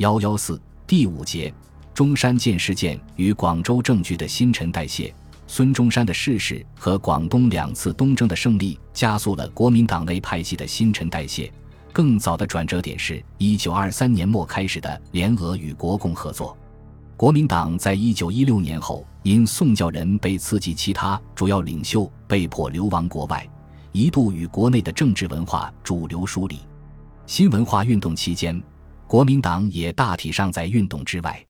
幺幺四第五节，中山舰事件与广州政局的新陈代谢。孙中山的逝世和广东两次东征的胜利，加速了国民党内派系的新陈代谢。更早的转折点是一九二三年末开始的联俄与国共合作。国民党在一九一六年后，因宋教仁被刺激，其他主要领袖被迫流亡国外，一度与国内的政治文化主流疏离。新文化运动期间。国民党也大体上在运动之外，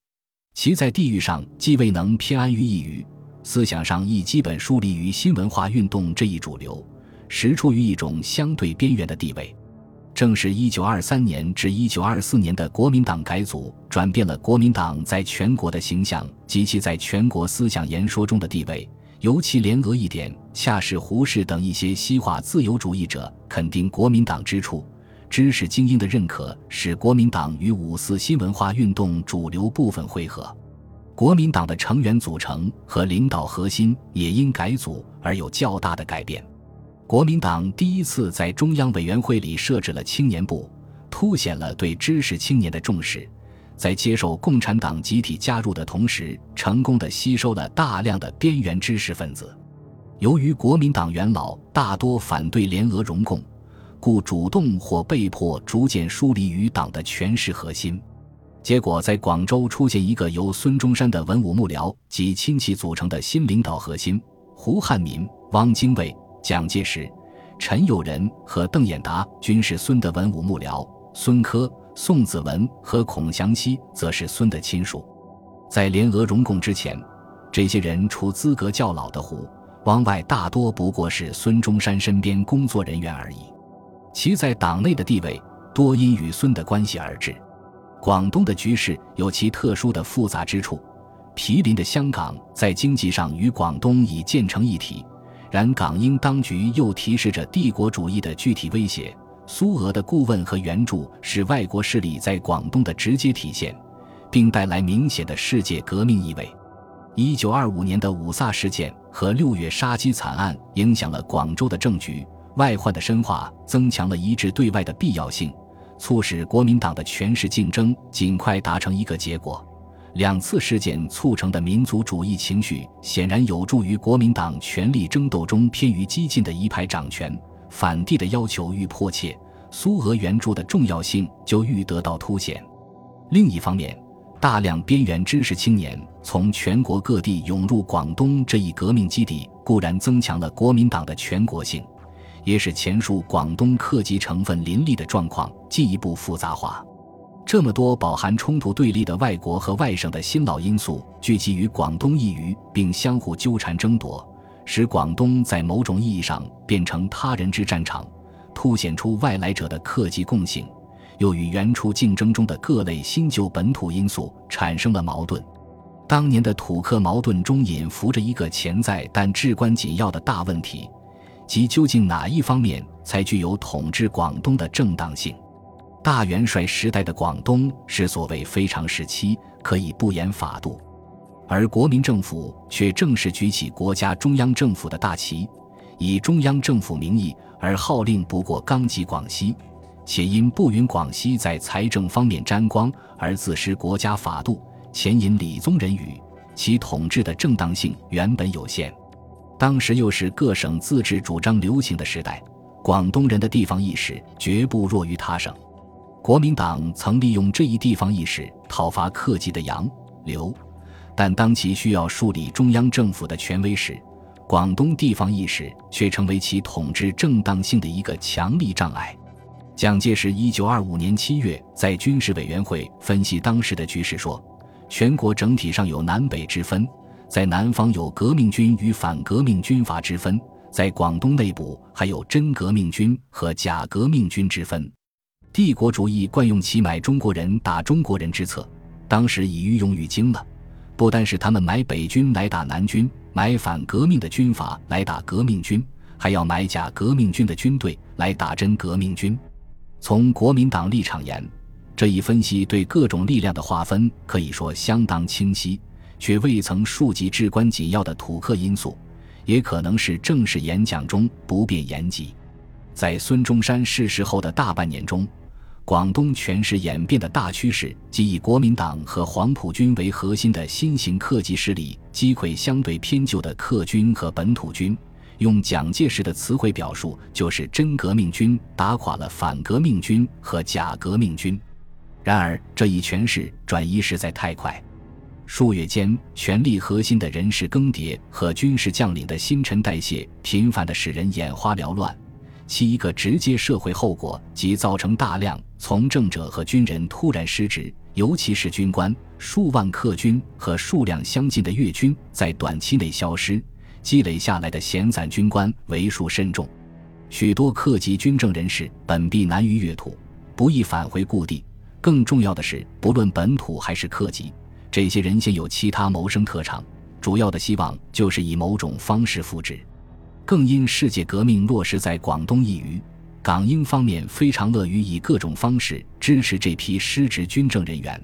其在地域上既未能偏安于一隅，思想上亦基本疏离于新文化运动这一主流，实处于一种相对边缘的地位。正是一九二三年至一九二四年的国民党改组，转变了国民党在全国的形象及其在全国思想言说中的地位。尤其联俄一点，恰是胡适等一些西化自由主义者肯定国民党之处。知识精英的认可，使国民党与五四新文化运动主流部分汇合。国民党的成员组成和领导核心也因改组而有较大的改变。国民党第一次在中央委员会里设置了青年部，凸显了对知识青年的重视。在接受共产党集体加入的同时，成功的吸收了大量的边缘知识分子。由于国民党元老大多反对联俄融共。故主动或被迫逐渐疏离于党的权势核心，结果在广州出现一个由孙中山的文武幕僚及亲戚组成的新领导核心：胡汉民、汪精卫、蒋介石、陈友仁和邓演达均是孙的文武幕僚，孙科、宋子文和孔祥熙则是孙的亲属。在联俄融共之前，这些人除资格较老的胡、汪外，大多不过是孙中山身边工作人员而已。其在党内的地位多因与孙的关系而致。广东的局势有其特殊的复杂之处，毗邻的香港在经济上与广东已建成一体，然港英当局又提示着帝国主义的具体威胁。苏俄的顾问和援助是外国势力在广东的直接体现，并带来明显的世界革命意味。一九二五年的五卅事件和六月杀鸡惨案影响了广州的政局。外患的深化增强了一致对外的必要性，促使国民党的权势竞争尽快达成一个结果。两次事件促成的民族主义情绪，显然有助于国民党权力争斗中偏于激进的一派掌权。反帝的要求愈迫切，苏俄援助的重要性就愈得到凸显。另一方面，大量边缘知识青年从全国各地涌入广东这一革命基地，固然增强了国民党的全国性。也使前述广东客籍成分林立的状况进一步复杂化。这么多饱含冲突对立的外国和外省的新老因素聚集于广东一隅，并相互纠缠争夺，使广东在某种意义上变成他人之战场，凸显出外来者的客籍共性，又与原初竞争中的各类新旧本土因素产生了矛盾。当年的土客矛盾中隐伏着一个潜在但至关紧要的大问题。即究竟哪一方面才具有统治广东的正当性？大元帅时代的广东是所谓非常时期，可以不言法度；而国民政府却正是举起国家中央政府的大旗，以中央政府名义而号令不过纲纪广西，且因不允广西在财政方面沾光而自失国家法度，前引李宗仁语，其统治的正当性原本有限。当时又是各省自治主张流行的时代，广东人的地方意识绝不弱于他省。国民党曾利用这一地方意识讨伐客籍的杨、刘，但当其需要树立中央政府的权威时，广东地方意识却成为其统治正当性的一个强力障碍。蒋介石一九二五年七月在军事委员会分析当时的局势说：“全国整体上有南北之分。”在南方有革命军与反革命军阀之分，在广东内部还有真革命军和假革命军之分。帝国主义惯用其买中国人打中国人之策，当时已愈用于精了。不单是他们买北军来打南军，买反革命的军阀来打革命军，还要买假革命军的军队来打真革命军。从国民党立场言，这一分析对各种力量的划分可以说相当清晰。却未曾触及至关紧要的土客因素，也可能是正式演讲中不便言及。在孙中山逝世后的大半年中，广东权势演变的大趋势，即以国民党和黄埔军为核心的新型克级势力击溃相对偏旧的客军和本土军。用蒋介石的词汇表述，就是真革命军打垮了反革命军和假革命军。然而，这一权势转移实在太快，数月间，权力核心的人事更迭和军事将领的新陈代谢频繁的使人眼花缭乱。其一个直接社会后果，即造成大量从政者和军人突然失职，尤其是军官，数万客军和数量相近的粤军在短期内消失，积累下来的闲散军官为数甚众，许多客籍军政人士本必难于越土，不易返回故地。更重要的是，不论本土还是客籍，这些人现有其他谋生特长，主要的希望就是以某种方式复职。更因世界革命落实在广东一隅，港英方面非常乐于以各种方式支持这批失职军政人员，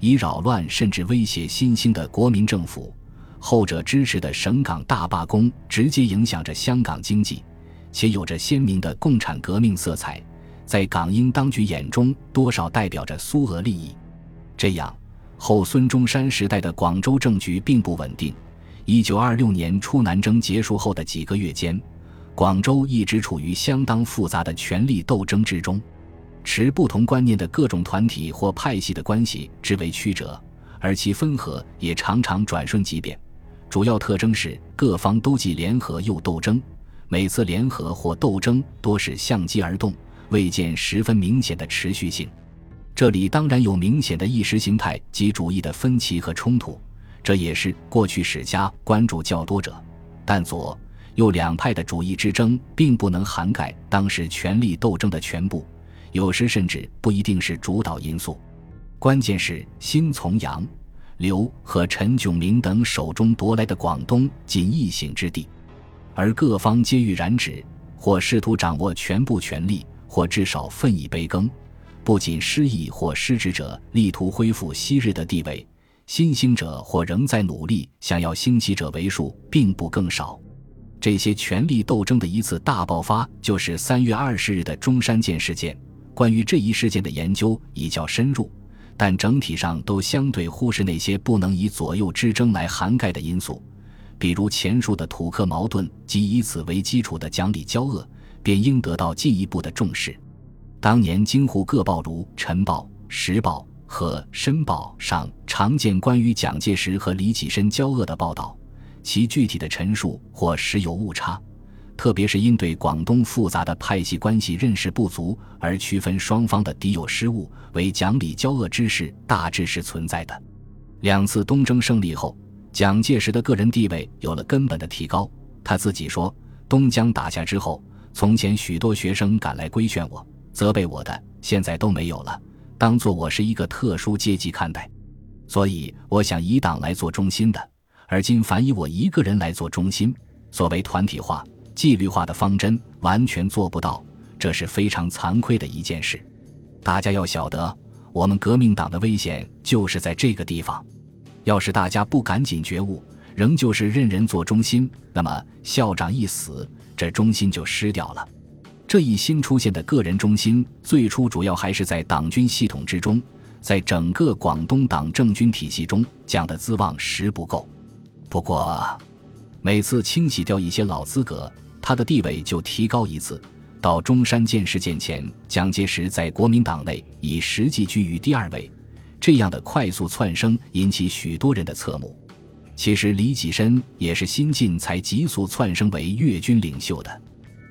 以扰乱甚至威胁新兴的国民政府。后者支持的省港大罢工，直接影响着香港经济，且有着鲜明的共产革命色彩，在港英当局眼中，多少代表着苏俄利益。这样，后孙中山时代的广州政局并不稳定。一九二六年初南征结束后的几个月间，广州一直处于相当复杂的权力斗争之中。持不同观念的各种团体或派系的关系之为曲折，而其分合也常常转瞬即变。主要特征是各方都既联合又斗争，每次联合或斗争多是相机而动，未见十分明显的持续性。这里当然有明显的意识形态及主义的分歧和冲突。这也是过去史家关注较多者，但左右两派的主义之争并不能涵盖当时权力斗争的全部，有时甚至不一定是主导因素。关键是新从杨、刘和陈炯明等手中夺来的广东仅一省之地，而各方皆欲染指，或试图掌握全部权力，或至少分一杯羹。不仅失意或失职者力图恢复昔日的地位。新兴者或仍在努力想要兴起者为数并不更少。这些权力斗争的一次大爆发，就是三月二十日的中山舰事件。关于这一事件的研究已较深入，但整体上都相对忽视那些不能以左右之争来涵盖的因素，比如前述的土客矛盾及以此为基础的讲理交恶，便应得到进一步的重视。当年京沪各报如《晨报》《时报》。和《申报》上常见关于蒋介石和李济深交恶的报道，其具体的陈述或时有误差，特别是因对广东复杂的派系关系认识不足而区分双方的敌友失误，为蒋李交恶之事大致是存在的。两次东征胜利后，蒋介石的个人地位有了根本的提高。他自己说：“东江打下之后，从前许多学生赶来规劝我、责备我的，现在都没有了。”当做我是一个特殊阶级看待，所以我想以党来做中心的，而今凡以我一个人来做中心，作为团体化、纪律化的方针，完全做不到，这是非常惭愧的一件事。大家要晓得，我们革命党的危险就是在这个地方。要是大家不赶紧觉悟，仍旧是任人做中心，那么校长一死，这中心就失掉了。这一新出现的个人中心，最初主要还是在党军系统之中，在整个广东党政军体系中，讲的资望实不够。不过，每次清洗掉一些老资格，他的地位就提高一次。到中山舰事件前，蒋介石在国民党内以实际居于第二位，这样的快速窜升引起许多人的侧目。其实，李济深也是新晋才急速窜升为粤军领袖的。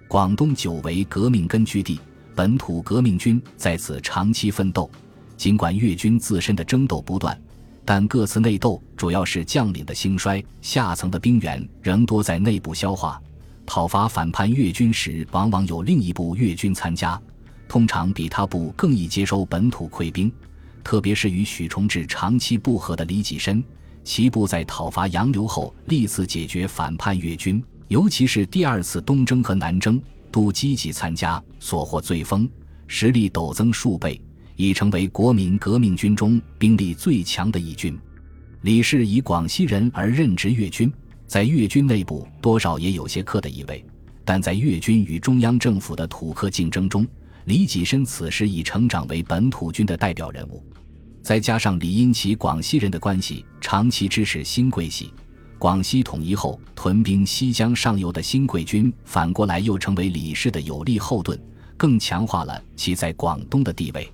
广东久为革命根据地，本土革命军在此长期奋斗。尽管粤军自身的争斗不断，但各次内斗主要是将领的兴衰，下层的兵员仍多在内部消化。讨伐反叛粤军时，往往有另一部粤军参加，通常比他部更易接收本土溃兵。特别是与许崇智长期不和的李济深，其部在讨伐杨刘后，历次解决反叛粤军。尤其是第二次东征和南征，都积极参加，所获最丰，实力陡增数倍，已成为国民革命军中兵力最强的一军。李氏以广西人而任职粤军，在粤军内部多少也有些客的意味，但在粤军与中央政府的土客竞争中，李济深此时已成长为本土军的代表人物，再加上李因其广西人的关系，长期支持新桂系。广西统一后，屯兵西江上游的新桂军反过来又成为李氏的有力后盾，更强化了其在广东的地位。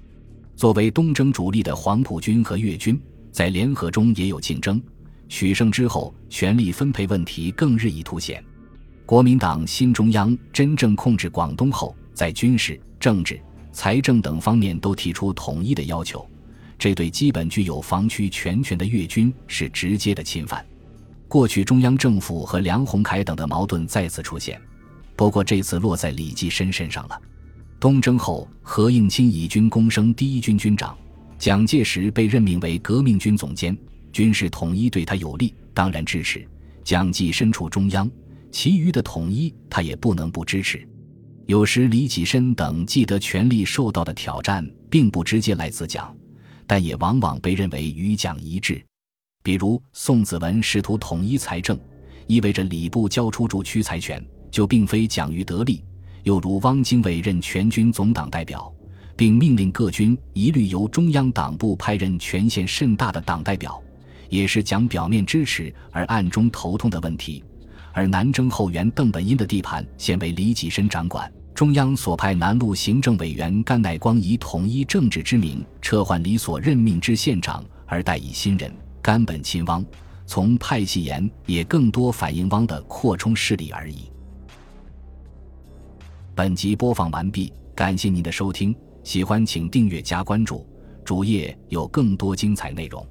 作为东征主力的黄埔军和粤军在联合中也有竞争，取胜之后，权力分配问题更日益凸显。国民党新中央真正控制广东后，在军事、政治、财政等方面都提出统一的要求，这对基本具有防区全权的粤军是直接的侵犯。过去中央政府和梁鸿楷等的矛盾再次出现，不过这次落在李济深身上了。东征后，何应钦以军功升第一军军长，蒋介石被任命为革命军总监，军事统一对他有利，当然支持。蒋济身处中央，其余的统一他也不能不支持。有时李济深等既得权力受到的挑战，并不直接来自蒋，但也往往被认为与蒋一致。比如宋子文试图统一财政，意味着礼部交出驻区财权，就并非蒋于得利；又如汪精卫任全军总党代表，并命令各军一律由中央党部派任权限甚大的党代表，也是蒋表面支持而暗中头痛的问题。而南征后援邓本殷的地盘现为李济深掌管，中央所派南路行政委员甘乃光以统一政治之名撤换李所任命之县长，而代以新人。甘本亲汪，从派系言也更多反映汪的扩充势力而已。本集播放完毕，感谢您的收听，喜欢请订阅加关注，主页有更多精彩内容。